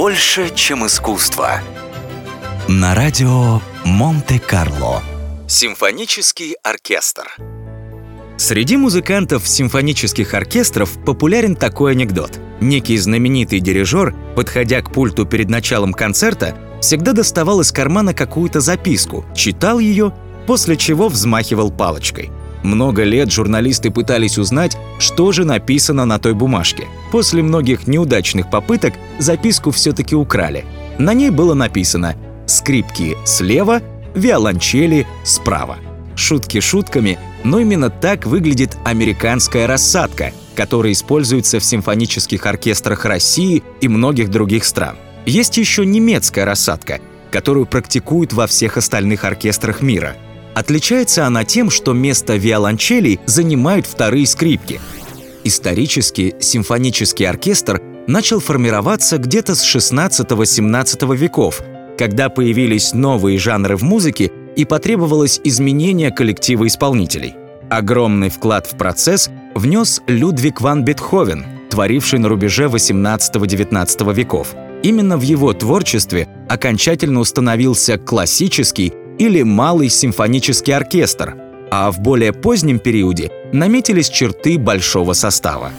Больше, чем искусство. На радио Монте-Карло. Симфонический оркестр. Среди музыкантов симфонических оркестров популярен такой анекдот. Некий знаменитый дирижер, подходя к пульту перед началом концерта, всегда доставал из кармана какую-то записку, читал ее, после чего взмахивал палочкой. Много лет журналисты пытались узнать, что же написано на той бумажке. После многих неудачных попыток записку все-таки украли. На ней было написано «Скрипки слева, виолончели справа». Шутки шутками, но именно так выглядит американская рассадка, которая используется в симфонических оркестрах России и многих других стран. Есть еще немецкая рассадка, которую практикуют во всех остальных оркестрах мира – Отличается она тем, что место виолончелей занимают вторые скрипки. Исторически симфонический оркестр начал формироваться где-то с 16-17 веков, когда появились новые жанры в музыке и потребовалось изменение коллектива исполнителей. Огромный вклад в процесс внес Людвиг ван Бетховен, творивший на рубеже 18-19 веков. Именно в его творчестве окончательно установился классический или малый симфонический оркестр, а в более позднем периоде наметились черты большого состава.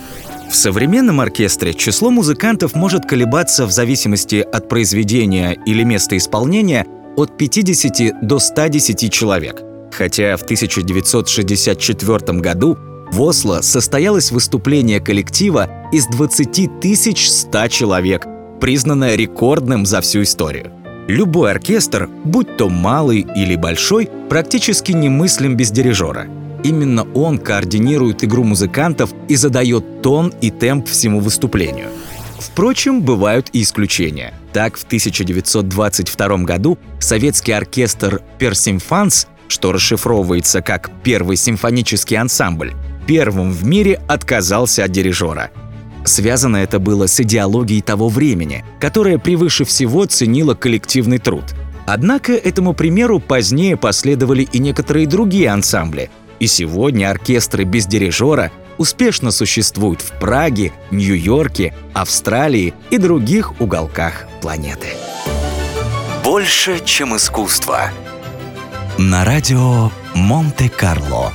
В современном оркестре число музыкантов может колебаться в зависимости от произведения или места исполнения от 50 до 110 человек. Хотя в 1964 году в Осло состоялось выступление коллектива из 20 100 человек, признанное рекордным за всю историю. Любой оркестр, будь то малый или большой, практически немыслим без дирижера. Именно он координирует игру музыкантов и задает тон и темп всему выступлению. Впрочем, бывают и исключения. Так, в 1922 году советский оркестр «Персимфанс», что расшифровывается как «Первый симфонический ансамбль», первым в мире отказался от дирижера – Связано это было с идеологией того времени, которая превыше всего ценила коллективный труд. Однако этому примеру позднее последовали и некоторые другие ансамбли. И сегодня оркестры без дирижера успешно существуют в Праге, Нью-Йорке, Австралии и других уголках планеты. Больше, чем искусство. На радио Монте-Карло.